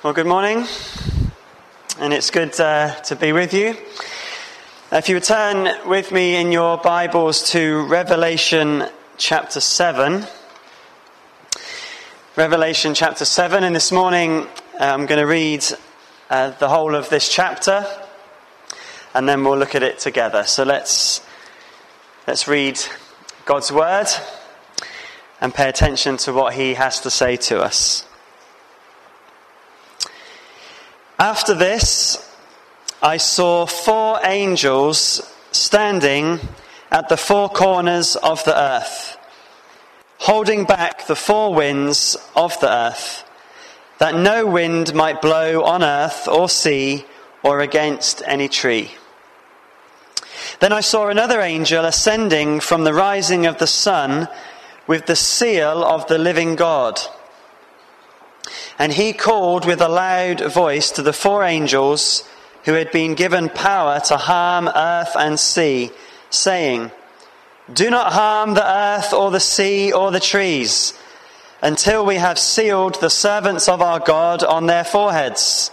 Well, good morning, and it's good uh, to be with you. If you would turn with me in your Bibles to Revelation chapter 7. Revelation chapter 7, and this morning uh, I'm going to read uh, the whole of this chapter, and then we'll look at it together. So let's, let's read God's Word and pay attention to what He has to say to us. After this, I saw four angels standing at the four corners of the earth, holding back the four winds of the earth, that no wind might blow on earth or sea or against any tree. Then I saw another angel ascending from the rising of the sun with the seal of the living God. And he called with a loud voice to the four angels who had been given power to harm earth and sea, saying, Do not harm the earth or the sea or the trees until we have sealed the servants of our God on their foreheads.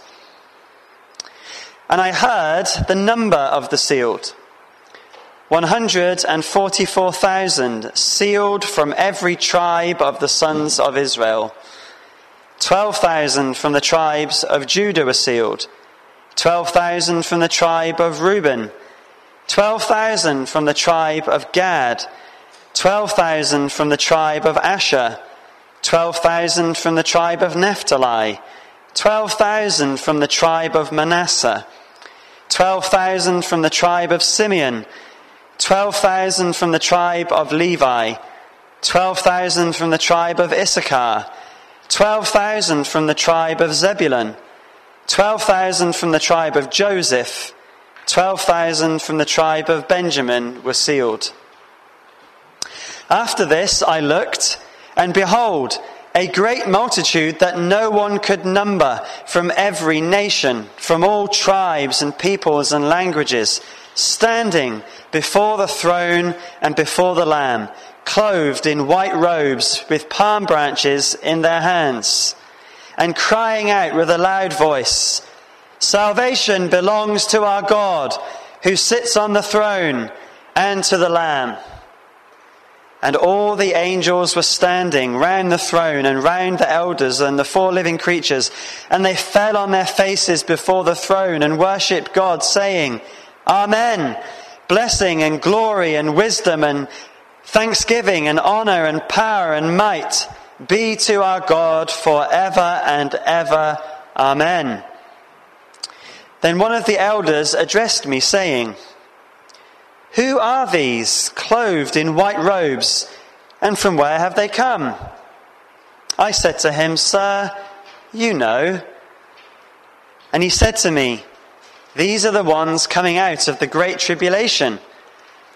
And I heard the number of the sealed 144,000 sealed from every tribe of the sons of Israel. 12,000 from the tribes of Judah were sealed, 12,000 from the tribe of Reuben, 12,000 from the tribe of Gad, 12,000 from the tribe of Asher, 12,000 from the tribe of Naphtali, 12,000 from the tribe of Manasseh, 12,000 from the tribe of Simeon, 12,000 from the tribe of Levi, 12,000 from the tribe of Issachar, 12,000 from the tribe of Zebulun, 12,000 from the tribe of Joseph, 12,000 from the tribe of Benjamin were sealed. After this I looked, and behold, a great multitude that no one could number from every nation, from all tribes and peoples and languages, standing before the throne and before the Lamb clothed in white robes with palm branches in their hands, and crying out with a loud voice Salvation belongs to our God who sits on the throne and to the Lamb. And all the angels were standing round the throne and round the elders and the four living creatures, and they fell on their faces before the throne and worshipped God, saying, Amen. Blessing and glory and wisdom and Thanksgiving and honor and power and might be to our God forever and ever. Amen. Then one of the elders addressed me, saying, Who are these clothed in white robes, and from where have they come? I said to him, Sir, you know. And he said to me, These are the ones coming out of the great tribulation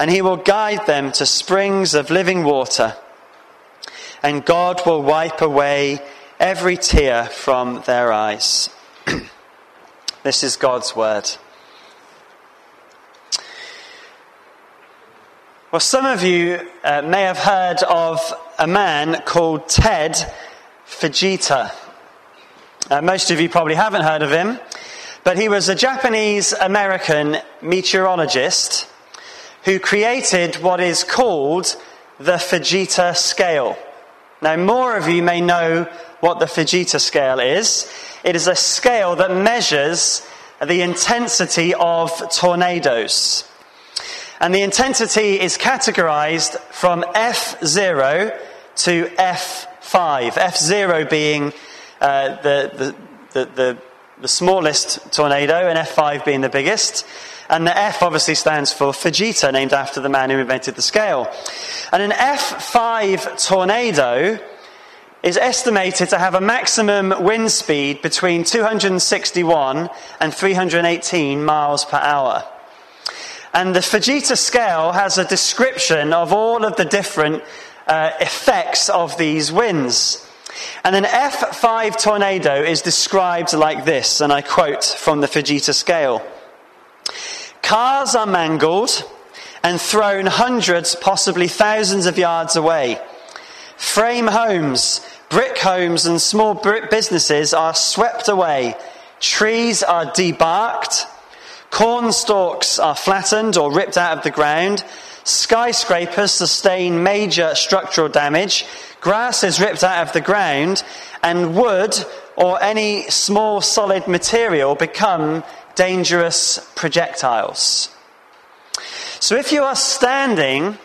and he will guide them to springs of living water. And God will wipe away every tear from their eyes. this is God's word. Well, some of you uh, may have heard of a man called Ted Fujita. Uh, most of you probably haven't heard of him, but he was a Japanese American meteorologist who created what is called the Fujita scale. Now, more of you may know what the Fujita scale is. It is a scale that measures the intensity of tornadoes. And the intensity is categorized from F0 to F5. F0 being uh, the, the, the, the smallest tornado and F5 being the biggest. And the F obviously stands for Fujita, named after the man who invented the scale. And an F5 tornado is estimated to have a maximum wind speed between 261 and 318 miles per hour. And the Fujita scale has a description of all of the different uh, effects of these winds. And an F5 tornado is described like this, and I quote from the Fujita scale Cars are mangled and thrown hundreds, possibly thousands of yards away. Frame homes, brick homes, and small businesses are swept away. Trees are debarked. Corn stalks are flattened or ripped out of the ground. Skyscrapers sustain major structural damage. Grass is ripped out of the ground. And wood or any small solid material become dangerous projectiles. So if you are standing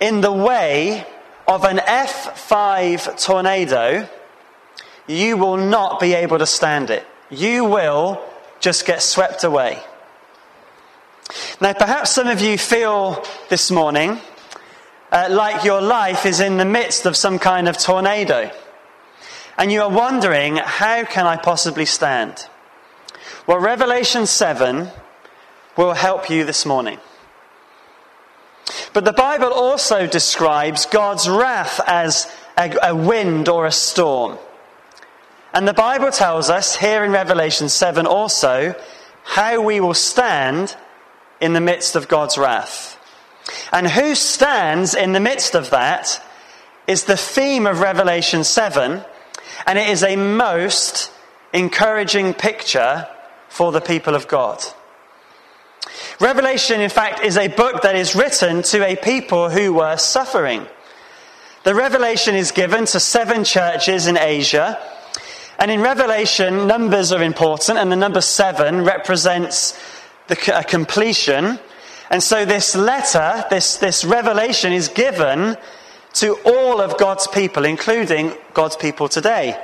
in the way of an F5 tornado, you will not be able to stand it. You will just get swept away. Now, perhaps some of you feel this morning uh, like your life is in the midst of some kind of tornado. And you are wondering, how can I possibly stand? Well, Revelation 7 will help you this morning. But the Bible also describes God's wrath as a, a, wind or a storm. And the Bible tells us here in Revelation 7 also how we will stand in the midst of God's wrath. And who stands in the midst of that is the theme of Revelation 7, and it is a most encouraging picture for the people of God. Revelation, in fact, is a book that is written to a people who were suffering. The revelation is given to seven churches in Asia. And in Revelation, numbers are important, and the number seven represents the completion. And so this letter, this, this revelation is given to all of God's people, including God's people today.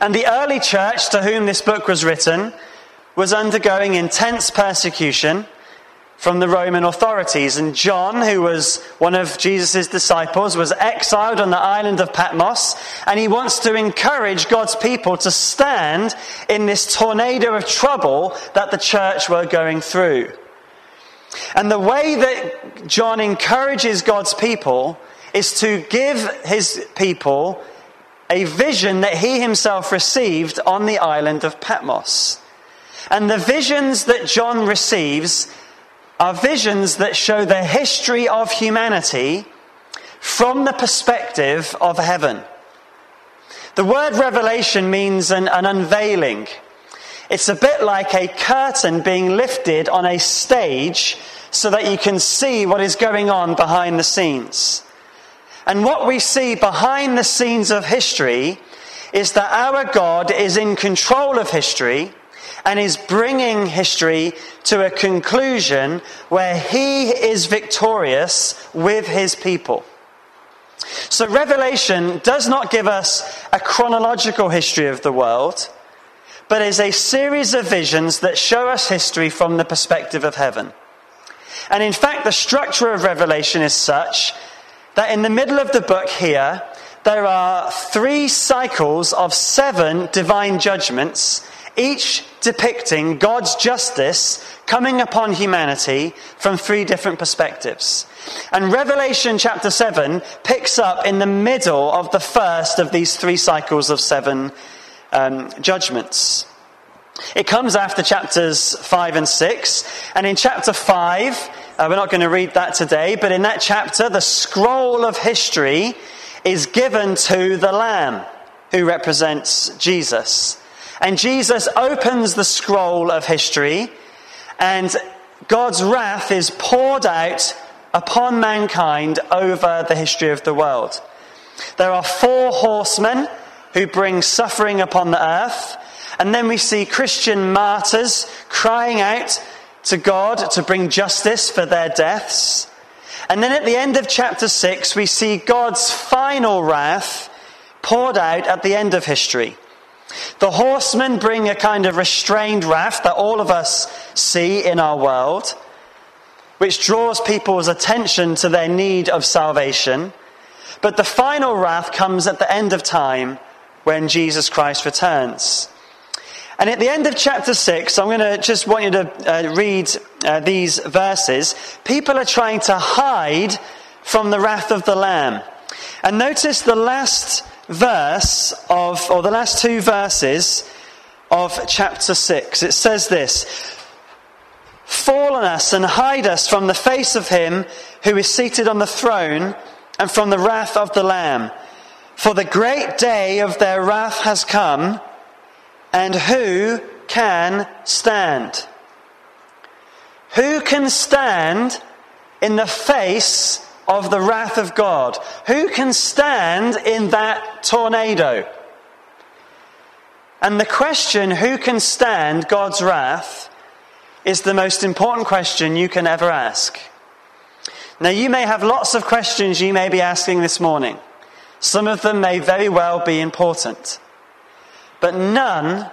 And the early church to whom this book was written was undergoing intense persecution from the Roman authorities. And John, who was one of Jesus' disciples, was exiled on the island of Patmos. And he wants to encourage God's people to stand in this tornado of trouble that the church were going through. And the way that John encourages God's people is to give his people a vision that he himself received on the island of Patmos. And the visions that John receives are visions that show the history of humanity from the perspective of heaven. The word revelation means an, an, unveiling. It's a bit like a curtain being lifted on a stage so that you can see what is going on behind the scenes. And what we see behind the scenes of history is that our God is in control of history and is bringing history to a conclusion where he is victorious with his people. So, Revelation does not give us a chronological history of the world, but is a series of visions that show us history from the perspective of heaven. And in fact, the structure of Revelation is such that in the middle of the book here, there are three cycles of seven divine judgments each depicting God's justice coming upon humanity from three different perspectives. And Revelation chapter 7 picks up in the middle of the first of these three cycles of seven um, judgments. It comes after chapters 5 and 6. And in chapter 5, uh, we're not going to read that today, but in that chapter, the scroll of history is given to the Lamb, who represents Jesus. And Jesus opens the scroll of history, and God's wrath is poured out upon mankind over the history of the world. There are four horsemen who bring suffering upon the earth, and then we see Christian martyrs crying out to God to bring justice for their deaths. And then at the end of chapter 6, we see God's final wrath poured out at the end of history. The horsemen bring a kind of restrained wrath that all of us see in our world, which draws people's attention to their need of salvation. But the final wrath comes at the end of time when Jesus Christ returns. And at the end of chapter 6, I'm going to just want you to uh, read uh, these verses. People are trying to hide from the wrath of the Lamb. And notice the last verse of, or the last two verses of chapter 6. It says this Fall on us and hide us from the face of him who is seated on the throne and from the wrath of the Lamb. For the great day of their wrath has come, and who can stand? Who can stand in the face of the wrath of God? Who can stand in that tornado? And the question, who can stand God's wrath, is the most important question you can ever ask. Now, you may have lots of questions you may be asking this morning. Some of them may very well be important. But none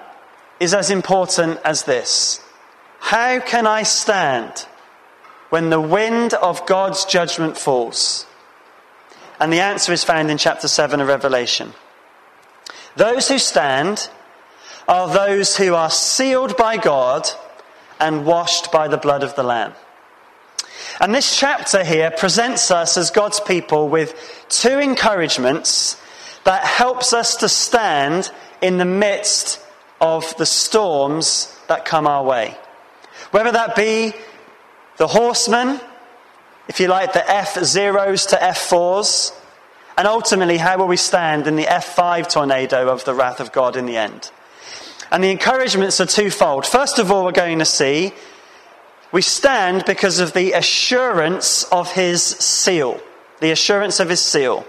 is as important as this How can I stand when the wind of God's judgment falls? And the answer is found in chapter 7 of Revelation. Those who stand are those who are sealed by God and washed by the blood of the Lamb. And this chapter here presents us as God's people with two encouragements that helps us to stand in the midst of the storms that come our way. Whether that be the horsemen, if you like, the F0s to F4s, and ultimately, how will we stand in the F5 tornado of the wrath of God in the end? And the encouragements are twofold. First of all, we're going to see we stand because of the assurance of his seal. The assurance of his seal.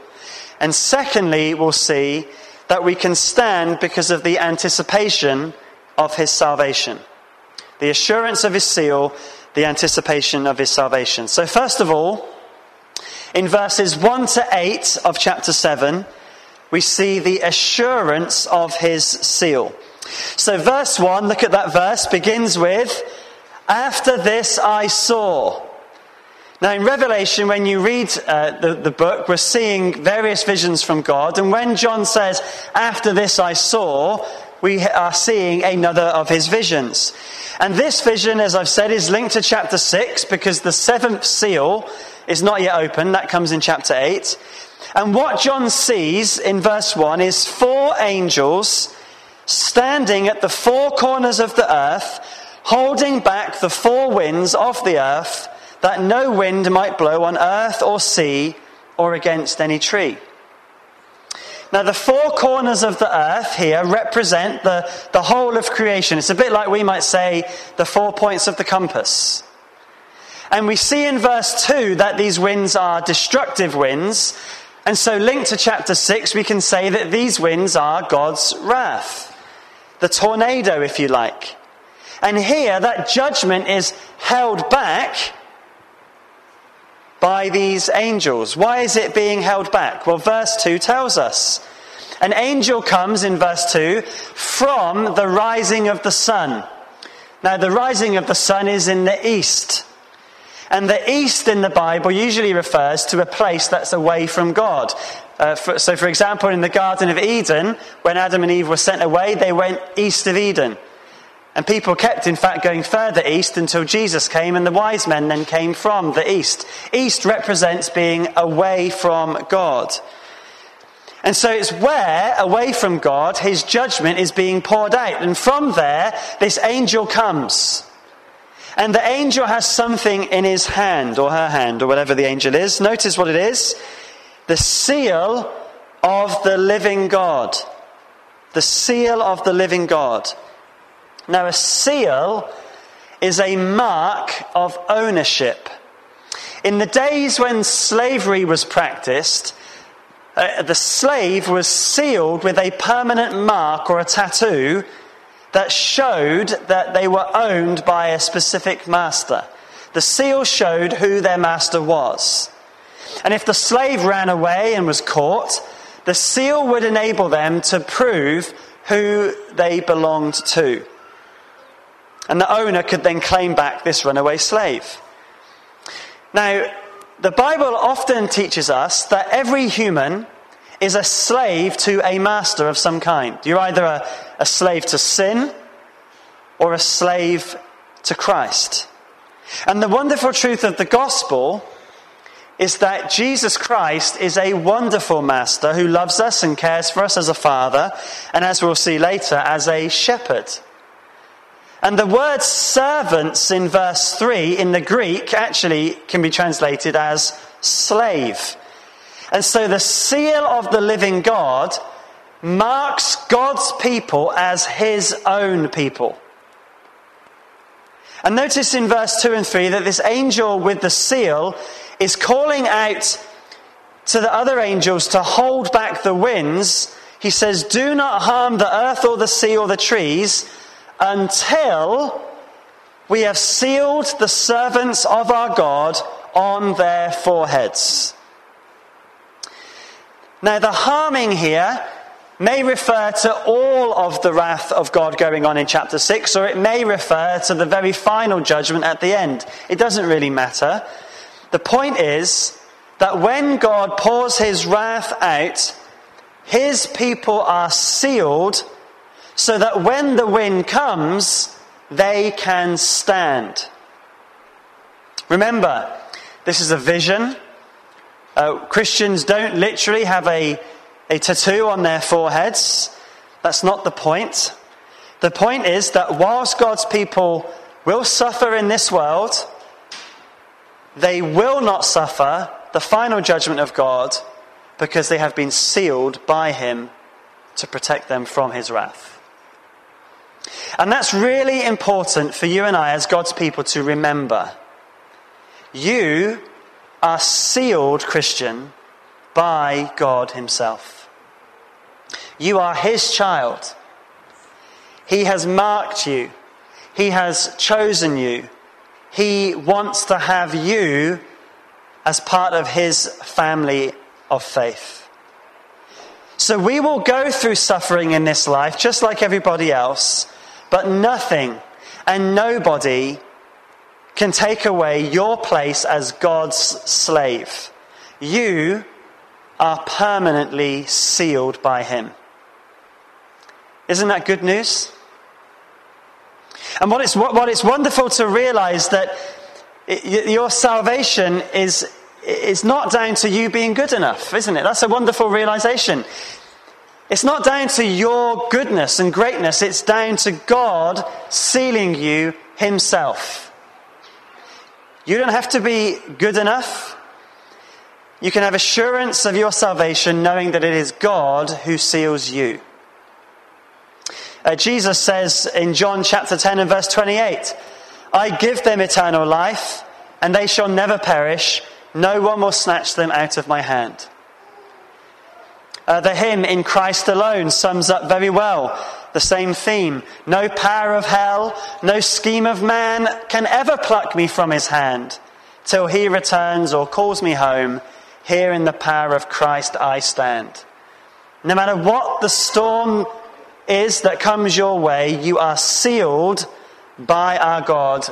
And secondly, we'll see that we can stand because of the anticipation of his salvation. The assurance of his seal, the anticipation of his salvation. So, first of all, in verses 1 to 8 of chapter 7, we see the assurance of his seal. So, verse 1, look at that verse, begins with, After this I saw. Now, in Revelation, when you read uh, the, the book, we're seeing various visions from God. And when John says, After this I saw, we are seeing another of his visions. And this vision, as I've said, is linked to chapter 6 because the seventh seal is not yet open. That comes in chapter 8. And what John sees in verse 1 is four angels standing at the four corners of the earth, holding back the four winds of the earth, that no wind might blow on earth or sea or against any tree. Now, the four corners of the earth here represent the, the whole of creation. It's a bit like we might say the four points of the compass. And we see in verse 2 that these winds are destructive winds. And so, linked to chapter 6, we can say that these winds are God's wrath the tornado, if you like. And here, that judgment is held back by these angels. Why is it being held back? Well, verse 2 tells us. An angel comes in verse 2 from the rising of the sun. Now, the rising of the sun is in the east. And the east in the Bible usually refers to a place that's away from God. Uh, for, so, for example, in the Garden of Eden, when Adam and Eve were sent away, they went east of Eden. And people kept, in fact, going further east until Jesus came, and the wise men then came from the east. East represents being away from God. And so it's where, away from God, his judgment is being poured out. And from there, this angel comes. And the angel has something in his hand, or her hand, or whatever the angel is. Notice what it is the seal of the living God. The seal of the living God. Now, a seal is a mark of ownership. In the days when slavery was practiced, uh, the slave was sealed with a permanent mark or a tattoo that showed that they were owned by a specific master. The seal showed who their master was. And if the slave ran away and was caught, the seal would enable them to prove who they belonged to. And the owner could then claim back this runaway slave. Now, The Bible often teaches us that every human is a slave to a master of some kind. You're either a, a slave to sin or a slave to Christ. And the wonderful truth of the gospel is that Jesus Christ is a wonderful master who loves us and cares for us as a father, and as we'll see later, as a shepherd. And the word servants in verse 3 in the Greek actually can be translated as slave. And so the seal of the living God marks God's people as his own people. And notice in verse 2 and 3 that this angel with the seal is calling out to the other angels to hold back the winds. He says, Do not harm the earth or the sea or the trees until we have sealed the servants of our God on their foreheads. Now, the harming here may refer to all of the wrath of God going on in chapter 6, or it may refer to the very final judgment at the end. It doesn't really matter. The point is that when God pours his wrath out, his people are sealed so that when the wind comes, they can stand. Remember, this is a vision. Uh, Christians don't literally have a, a tattoo on their foreheads. That's not the point. The point is that whilst God's people will suffer in this world, they will not suffer the final judgment of God because they have been sealed by Him to protect them from His wrath. And that's really important for you and I, as God's people, to remember. You are sealed, Christian, by God Himself. You are His child. He has marked you, He has chosen you. He wants to have you as part of His family of faith. So we will go through suffering in this life just like everybody else. But nothing and nobody can take away your place as God's slave. You are permanently sealed by Him. Isn't that good news? And what it's, what it's wonderful to realize that it, your salvation is, is not down to you being good enough, isn't it? That's a wonderful realization. It's not down to your goodness and greatness, it's down to God sealing you Himself. You don't have to be good enough. You can have assurance of your salvation knowing that it is God who seals you. Uh, Jesus says in John chapter 10 and verse 28 I give them eternal life, and they shall never perish. No one will snatch them out of my hand. Uh, the hymn In Christ Alone sums up very well the same theme. No power of hell, no scheme of man can ever pluck me from his hand. Till he returns or calls me home, here in the power of Christ I stand. No matter what the storm is that comes your way, you are sealed by our God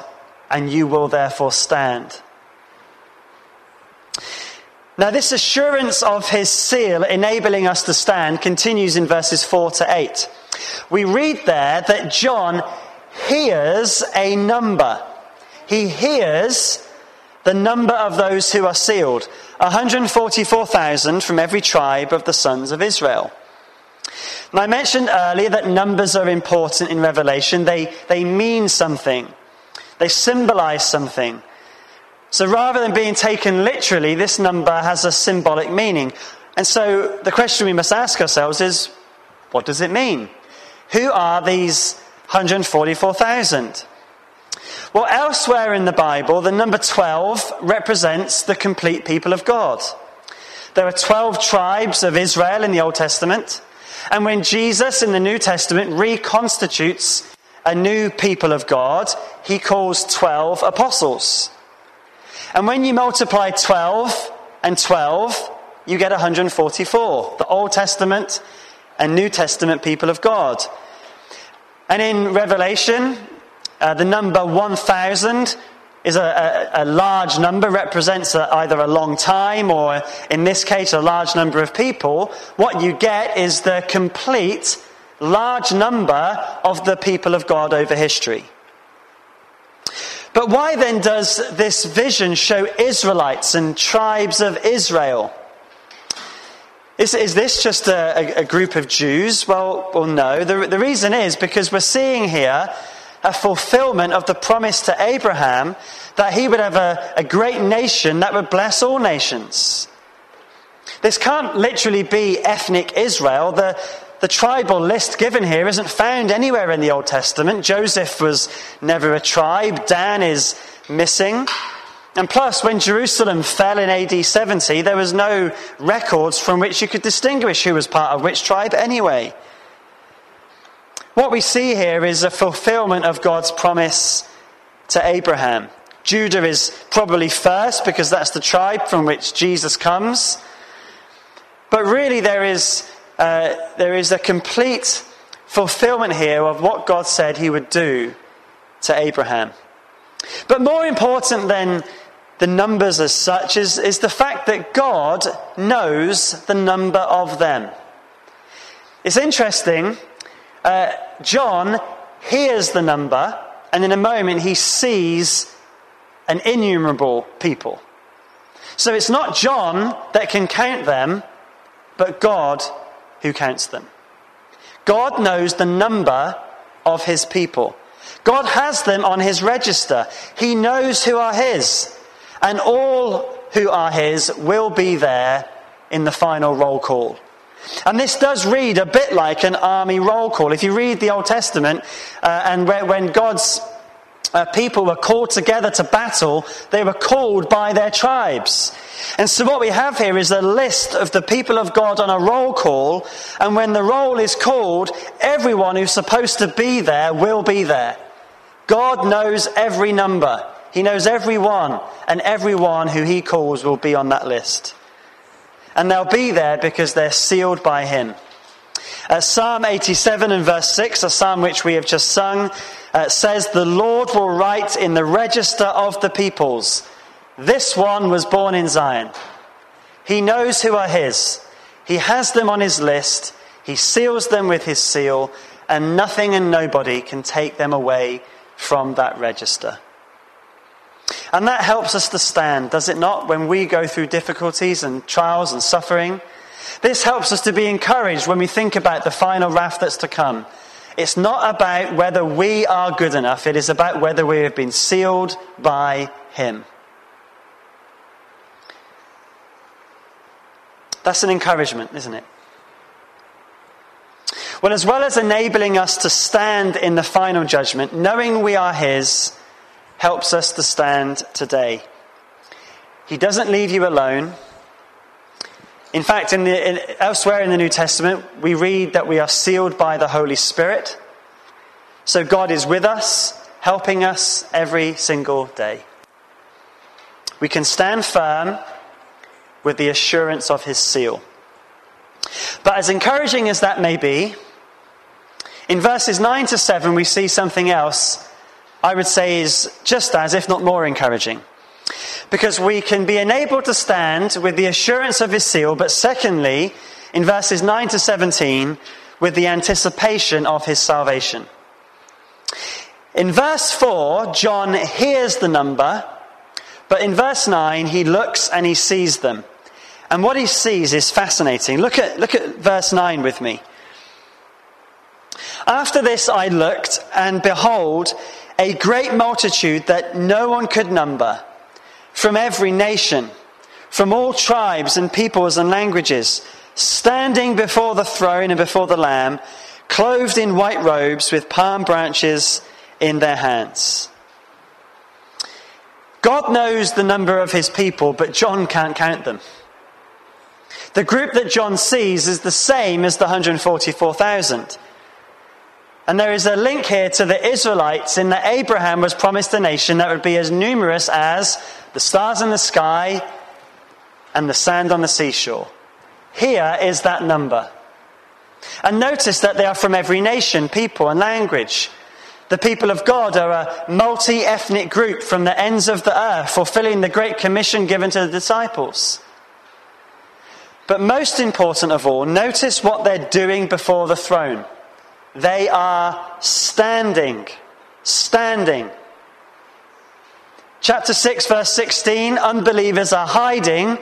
and you will therefore stand. Now, this assurance of his seal enabling us to stand continues in verses 4 to 8. We read there that John hears a number. He hears the number of those who are sealed 144,000 from every tribe of the sons of Israel. Now, I mentioned earlier that numbers are important in Revelation, they, they mean something, they symbolize something. So rather than being taken literally, this number has a symbolic meaning. And so the question we must ask ourselves is what does it mean? Who are these 144,000? Well, elsewhere in the Bible, the number 12 represents the complete people of God. There are 12 tribes of Israel in the Old Testament. And when Jesus in the New Testament reconstitutes a new people of God, he calls 12 apostles. And when you multiply 12 and 12, you get 144. The Old Testament and New Testament people of God. And in Revelation, uh, the number 1,000 is a, a, a large number, represents a, either a long time or, in this case, a large number of people. What you get is the complete large number of the people of God over history. But why then does this vision show Israelites and tribes of Israel? Is, is this just a, a, group of Jews? Well, well no. The, the reason is because we're seeing here a fulfillment of the promise to Abraham that he would have a, a great nation that would bless all nations. This can't literally be ethnic Israel. The, the tribal list given here isn't found anywhere in the Old Testament. Joseph was never a tribe, Dan is missing. And plus, when Jerusalem fell in AD 70, there was no records from which you could distinguish who was part of which tribe anyway. What we see here is a fulfillment of God's promise to Abraham. Judah is probably first because that's the tribe from which Jesus comes. But really, there is uh, there is a complete fulfillment here of what God said he would do to Abraham. But more important than the numbers as such is, is the fact that God knows the number of them. It's interesting. Uh, John hears the number, and in a moment he sees an innumerable people. So it's not John that can count them, but God who counts them. God knows the number of his people. God has them on his register. He knows who are his. And all who are his will be there in the final roll call. And this does read a bit like an army roll call. If you read the Old Testament, uh, and when God's uh, people were called together to battle, they were called by their tribes. And so what we have here is a list of the people of God on a roll call, and when the roll is called, everyone who's supposed to be there will be there. God knows every number. He knows everyone, and everyone who he calls will be on that list. And they'll be there because they're sealed by him. Uh, psalm 87 and verse 6, a psalm which we have just sung, uh, says, The Lord will write in the register of the peoples, This one was born in Zion. He knows who are his, he has them on his list, he seals them with his seal, and nothing and nobody can take them away from that register. And that helps us to stand, does it not, when we go through difficulties and trials and suffering? This helps us to be encouraged when we think about the final wrath that's to come it's not about whether we are good enough, it is about whether we have been sealed by Him. That's an encouragement, isn't it? Well, as well as enabling us to stand in the final judgment, knowing we are His helps us to stand today. He doesn't leave you alone. In fact, in the, in, elsewhere in the New Testament, we read that we are sealed by the Holy Spirit. So God is with us, helping us every single day. We can stand firm with the assurance of his seal. But as encouraging as that may be, in verses 9 to 7, we see something else I would say is just as, if not more, encouraging. Because we can be enabled to stand with the assurance of his seal, but secondly, in verses 9 to 17, with the anticipation of his salvation. In verse 4, John hears the number, but in verse 9, he looks and he sees them. And what he sees is fascinating. Look at, look at verse 9 with me. After this, I looked, and behold, a great multitude that no one could number from every nation, from all tribes and peoples and languages, standing before the throne and before the Lamb, clothed in white robes with palm branches in their hands. God knows the number of his people, but John can't count them. The group that John sees is the same as the 144,000. And there is a link here to the Israelites in that Abraham was promised a nation that would be as numerous as the stars in the sky, and the sand on the seashore. Here is that number. And notice that they are from every nation, people, and language. The people of God are a multi ethnic group from the ends of the earth, fulfilling the great commission given to the disciples. But most important of all, notice what they're doing before the throne. They are standing. Standing. Chapter 6, verse 16 unbelievers are hiding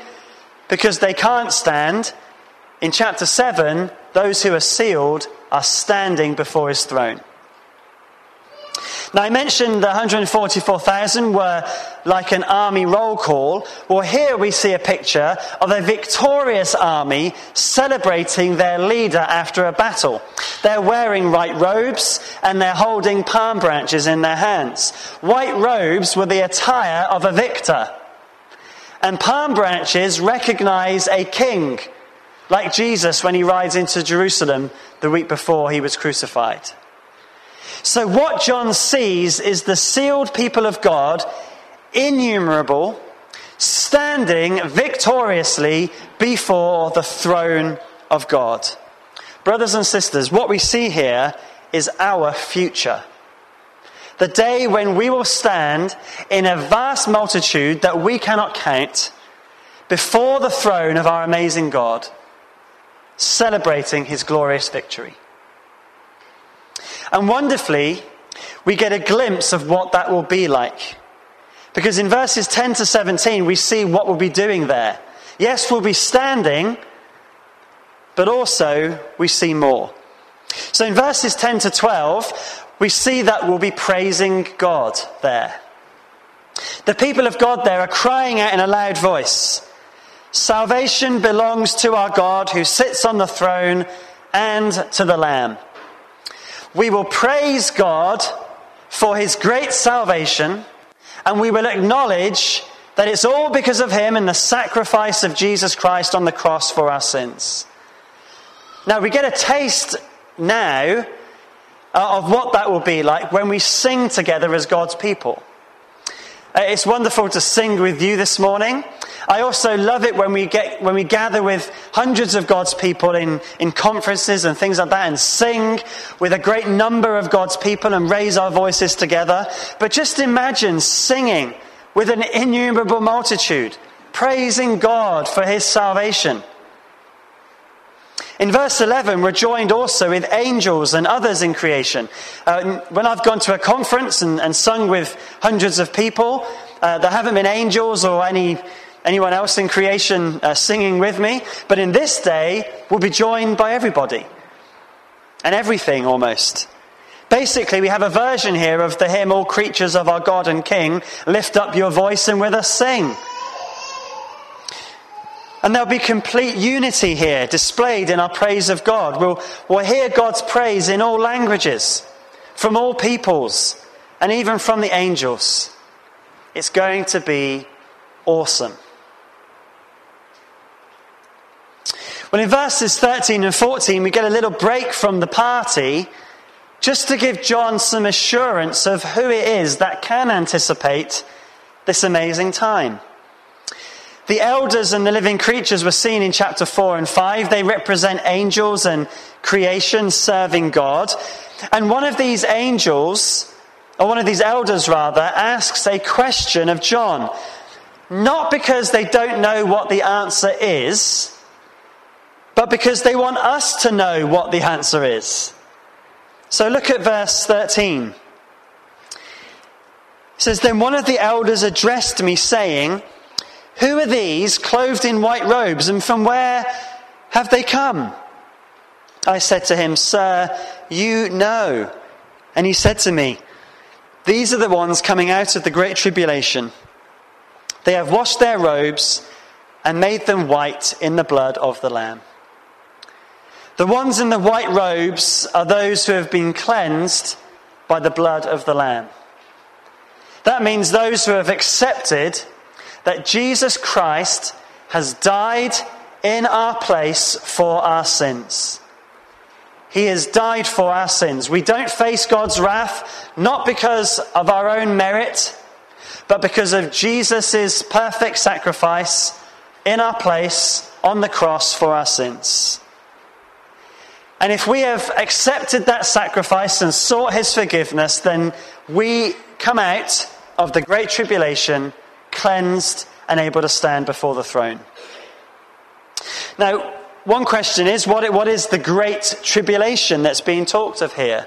because they can't stand. In chapter 7, those who are sealed are standing before his throne. Now, I mentioned the 144,000 were like an army roll call. Well, here we see a picture of a victorious army celebrating their leader after a battle. They're wearing white robes and they're holding palm branches in their hands. White robes were the attire of a victor. And palm branches recognize a king, like Jesus when he rides into Jerusalem the week before he was crucified. So, what John sees is the sealed people of God, innumerable, standing victoriously before the throne of God. Brothers and sisters, what we see here is our future. The day when we will stand in a vast multitude that we cannot count before the throne of our amazing God, celebrating his glorious victory. And wonderfully, we get a glimpse of what that will be like. Because in verses 10 to 17, we see what we'll be doing there. Yes, we'll be standing, but also we see more. So in verses 10 to 12, we see that we'll be praising God there. The people of God there are crying out in a loud voice Salvation belongs to our God who sits on the throne and to the Lamb we will praise God for his great salvation, and we will acknowledge that it's all because of him and the sacrifice of Jesus Christ on the cross for our sins. Now, we get a taste now uh, of what that will be like when we sing together as God's people. Uh, it's wonderful to sing with you this morning. I also love it when we, get, when we gather with hundreds of God's people in, in conferences and things like that and sing with a great number of God's people and raise our voices together. But just imagine singing with an innumerable multitude, praising God for his salvation. In verse 11, we're joined also with angels and others in creation. Uh, when I've gone to a conference and, and sung with hundreds of people, uh, there haven't been angels or any anyone else in creation uh, singing with me. But in this day, we'll be joined by everybody and everything almost. Basically, we have a version here of the hymn, All Creatures of Our God and King, lift up your voice and with us sing. And there'll be complete unity here displayed in our praise of God. We'll, we'll hear God's praise in all languages, from all peoples, and even from the angels. It's going to be awesome. Well, in verses 13 and 14, we get a little break from the party just to give John some assurance of who it is that can anticipate this amazing time. The elders and the living creatures were seen in chapter 4 and 5. They represent angels and creation serving God. And one of these angels, or one of these elders rather, asks a question of John. Not because they don't know what the answer is, but because they want us to know what the answer is. So look at verse 13. It says, Then one of the elders addressed me, saying, Who are these clothed in white robes, and from where have they come? I said to him, Sir, you know. And he said to me, These are the ones coming out of the great tribulation. They have washed their robes and made them white in the blood of the Lamb. The ones in the white robes are those who have been cleansed by the blood of the Lamb. That means those who have accepted that Jesus Christ has died in our place for our sins. He has died for our sins. We don't face God's wrath not because of our own merit, but because of Jesus' perfect sacrifice in our place on the cross for our sins. And if we have accepted that sacrifice and sought his forgiveness, then we come out of the great tribulation cleansed and able to stand before the throne. Now, one question is what, what is the great tribulation that's being talked of here?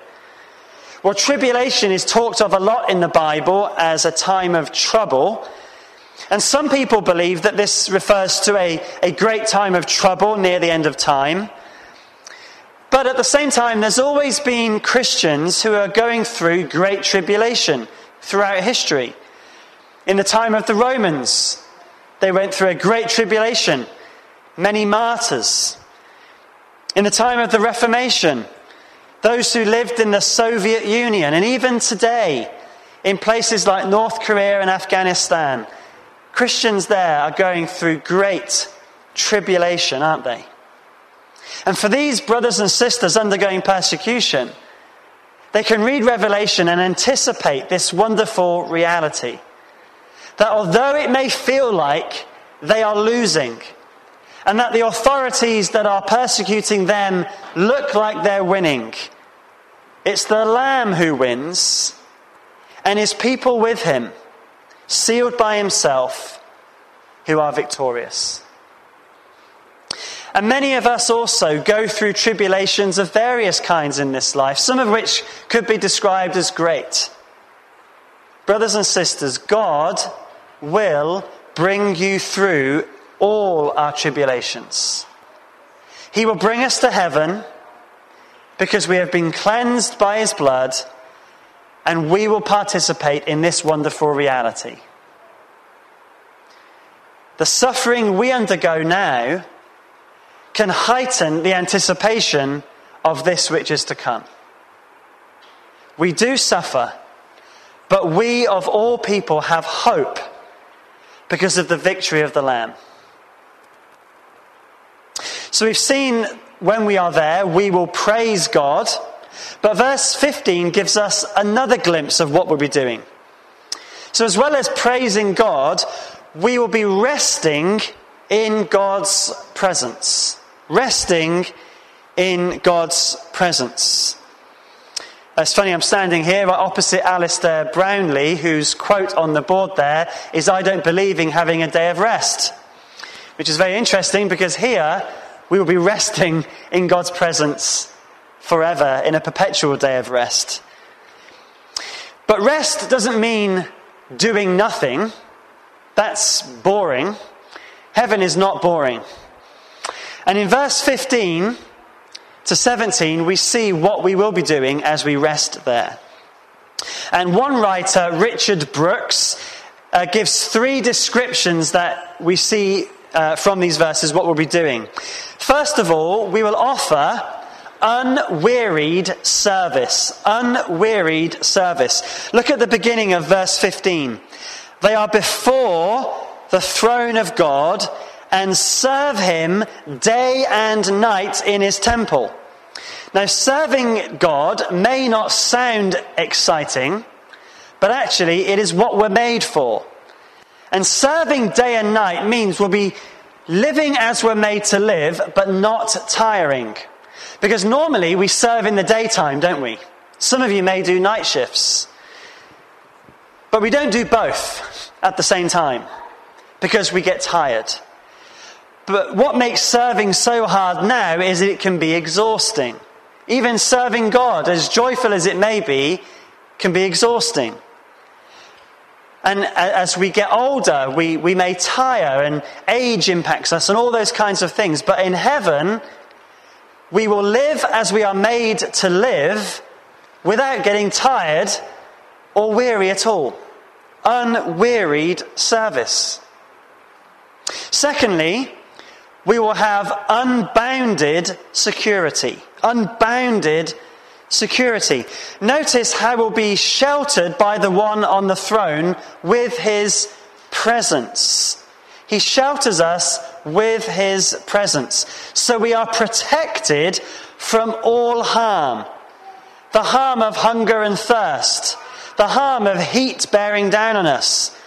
Well, tribulation is talked of a lot in the Bible as a time of trouble. And some people believe that this refers to a, a great time of trouble near the end of time. But at the same time, there's always been Christians who are going through great tribulation throughout history. In the time of the Romans, they went through a great tribulation, many martyrs. In the time of the Reformation, those who lived in the Soviet Union, and even today, in places like North Korea and Afghanistan, Christians there are going through great tribulation, aren't they? And for these brothers and sisters undergoing persecution, they can read Revelation and anticipate this wonderful reality that although it may feel like they are losing, and that the authorities that are persecuting them look like they're winning, it's the Lamb who wins, and his people with him, sealed by himself, who are victorious. And many of us also go through tribulations of various kinds in this life, some of which could be described as great. Brothers and sisters, God will bring you through all our tribulations. He will bring us to heaven because we have been cleansed by His blood and we will participate in this wonderful reality. The suffering we undergo now can heighten the anticipation of this which is to come. We do suffer, but we of all people have hope because of the victory of the Lamb. So we've seen when we are there, we will praise God. But verse 15 gives us another glimpse of what we'll be doing. So, as well as praising God, we will be resting in God's presence resting in God's presence. It's funny, I'm standing here right opposite Alistair Brownlee, whose quote on the board there is, I don't believe in having a day of rest. Which is very interesting because here we will be resting in God's presence forever in a perpetual day of rest. But rest doesn't mean doing nothing. That's boring. Heaven is not boring. And in verse 15 to 17, we see what we will be doing as we rest there. And one writer, Richard Brooks, uh, gives three descriptions that we see uh, from these verses what we'll be doing. First of all, we will offer unwearied service. Unwearied service. Look at the beginning of verse 15. They are before the throne of God and serve him day and night in his temple. Now, serving God may not sound exciting, but actually it is what we're made for. And serving day and night means we'll be living as we're made to live, but not tiring. Because normally we serve in the daytime, don't we? Some of you may do night shifts. But we don't do both at the same time because we get tired. But what makes serving so hard now is it can be exhausting. Even serving God, as joyful as it may be, can be exhausting. And as we get older, we, we may tire and age impacts us and all those kinds of things. But in heaven, we will live as we are made to live without getting tired or weary at all. Unwearied service. Secondly, we will have unbounded security. Unbounded security. Notice how we'll be sheltered by the one on the throne with his presence. He shelters us with his presence. So we are protected from all harm. The harm of hunger and thirst. The harm of heat bearing down on us.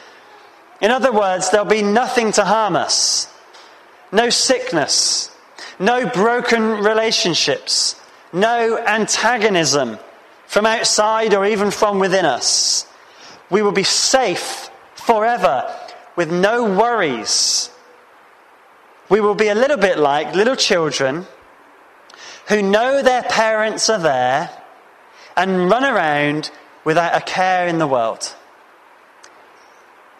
In other words, there'll be nothing to harm us no sickness, no broken relationships, no antagonism from outside or even from within us. We will be safe forever with no worries. We will be a little bit like little children who know their parents are there and run around without a care in the world.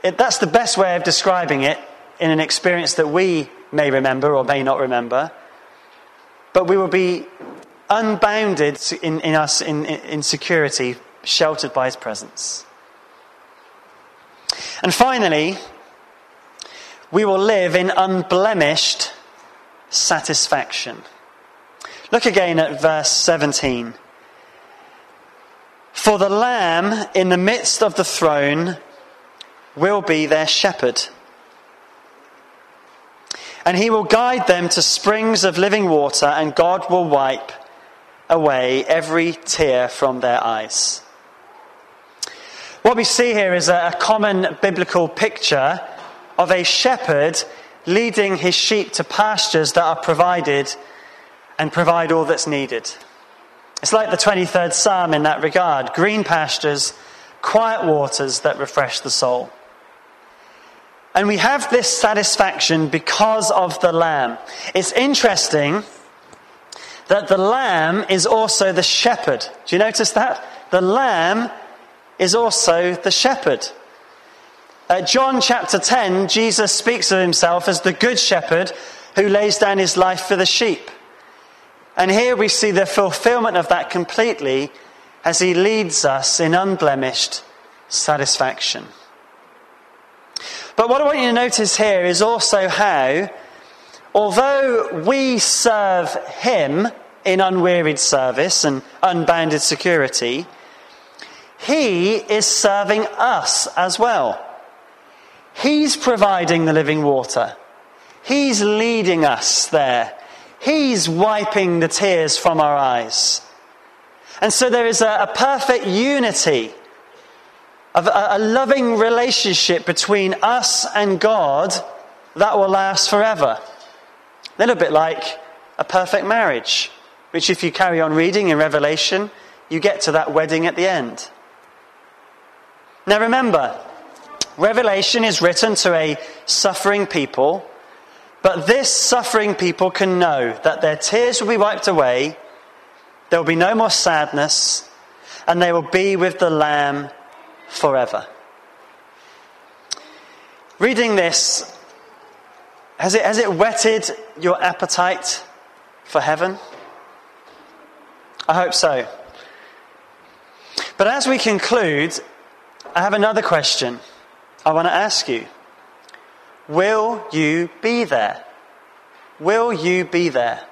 It, that's the best way of describing it in an experience that we may remember or may not remember. But we will be unbounded in, in us in, in security, sheltered by his presence. And finally, we will live in unblemished satisfaction. Look again at verse 17. For the Lamb in the midst of the throne will be their shepherd. And he will guide them to springs of living water, and God will wipe away every tear from their eyes. What we see here is a common biblical picture of a shepherd leading his sheep to pastures that are provided and provide all that's needed. It's like the 23rd Psalm in that regard green pastures, quiet waters that refresh the soul. And we have this satisfaction because of the Lamb. It's interesting that the Lamb is also the shepherd. Do you notice that? The Lamb is also the shepherd. Uh, John chapter 10, Jesus speaks of himself as the good shepherd who lays down his life for the sheep. And here we see the fulfillment of that completely as he leads us in unblemished satisfaction. But what I want you to notice here is also how, although we serve him in unwearied service and unbounded security, he is serving us as well. He's providing the living water. He's leading us there. He's wiping the tears from our eyes. And so there is a, a perfect unity, of a, a loving relationship between us and God that will last forever. A little bit like a perfect marriage, which, if you carry on reading in Revelation, you get to that wedding at the end. Now remember, Revelation is written to a suffering people, but this suffering people can know that their tears will be wiped away, there will be no more sadness, and they will be with the Lamb forever. Reading this, has it, has it whetted your appetite for heaven? I hope so. But as we conclude, I have another question I want to ask you. Will you be there? Will you be there?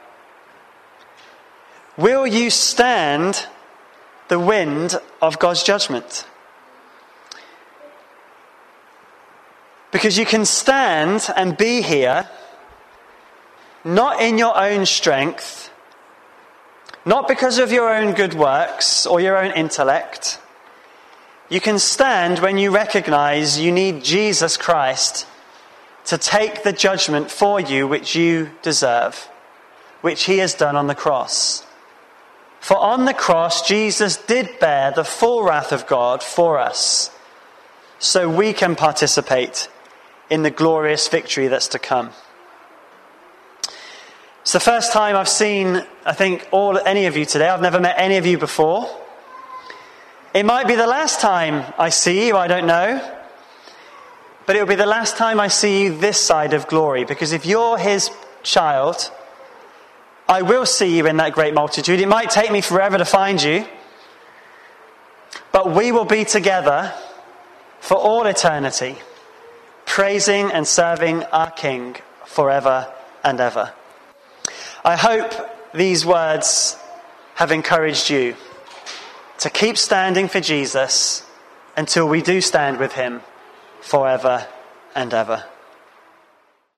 Will you stand the wind of God's judgment? Because you can stand and be here not in your own strength, not because of your own good works or your own intellect you can stand when you recognize you need Jesus Christ to take the judgment for you which you deserve, which he has done on the cross. For on the cross, Jesus did bear the full wrath of God for us, so we can participate in the glorious victory that's to come. It's the first time I've seen, I think, all any of you today. I've never met any of you before. It might be the last time I see you, I don't know. But it will be the last time I see you this side of glory, because if you're his child, I will see you in that great multitude. It might take me forever to find you, but we will be together for all eternity, praising and serving our King forever and ever. I hope these words have encouraged you to keep standing for Jesus until we do stand with him forever and ever.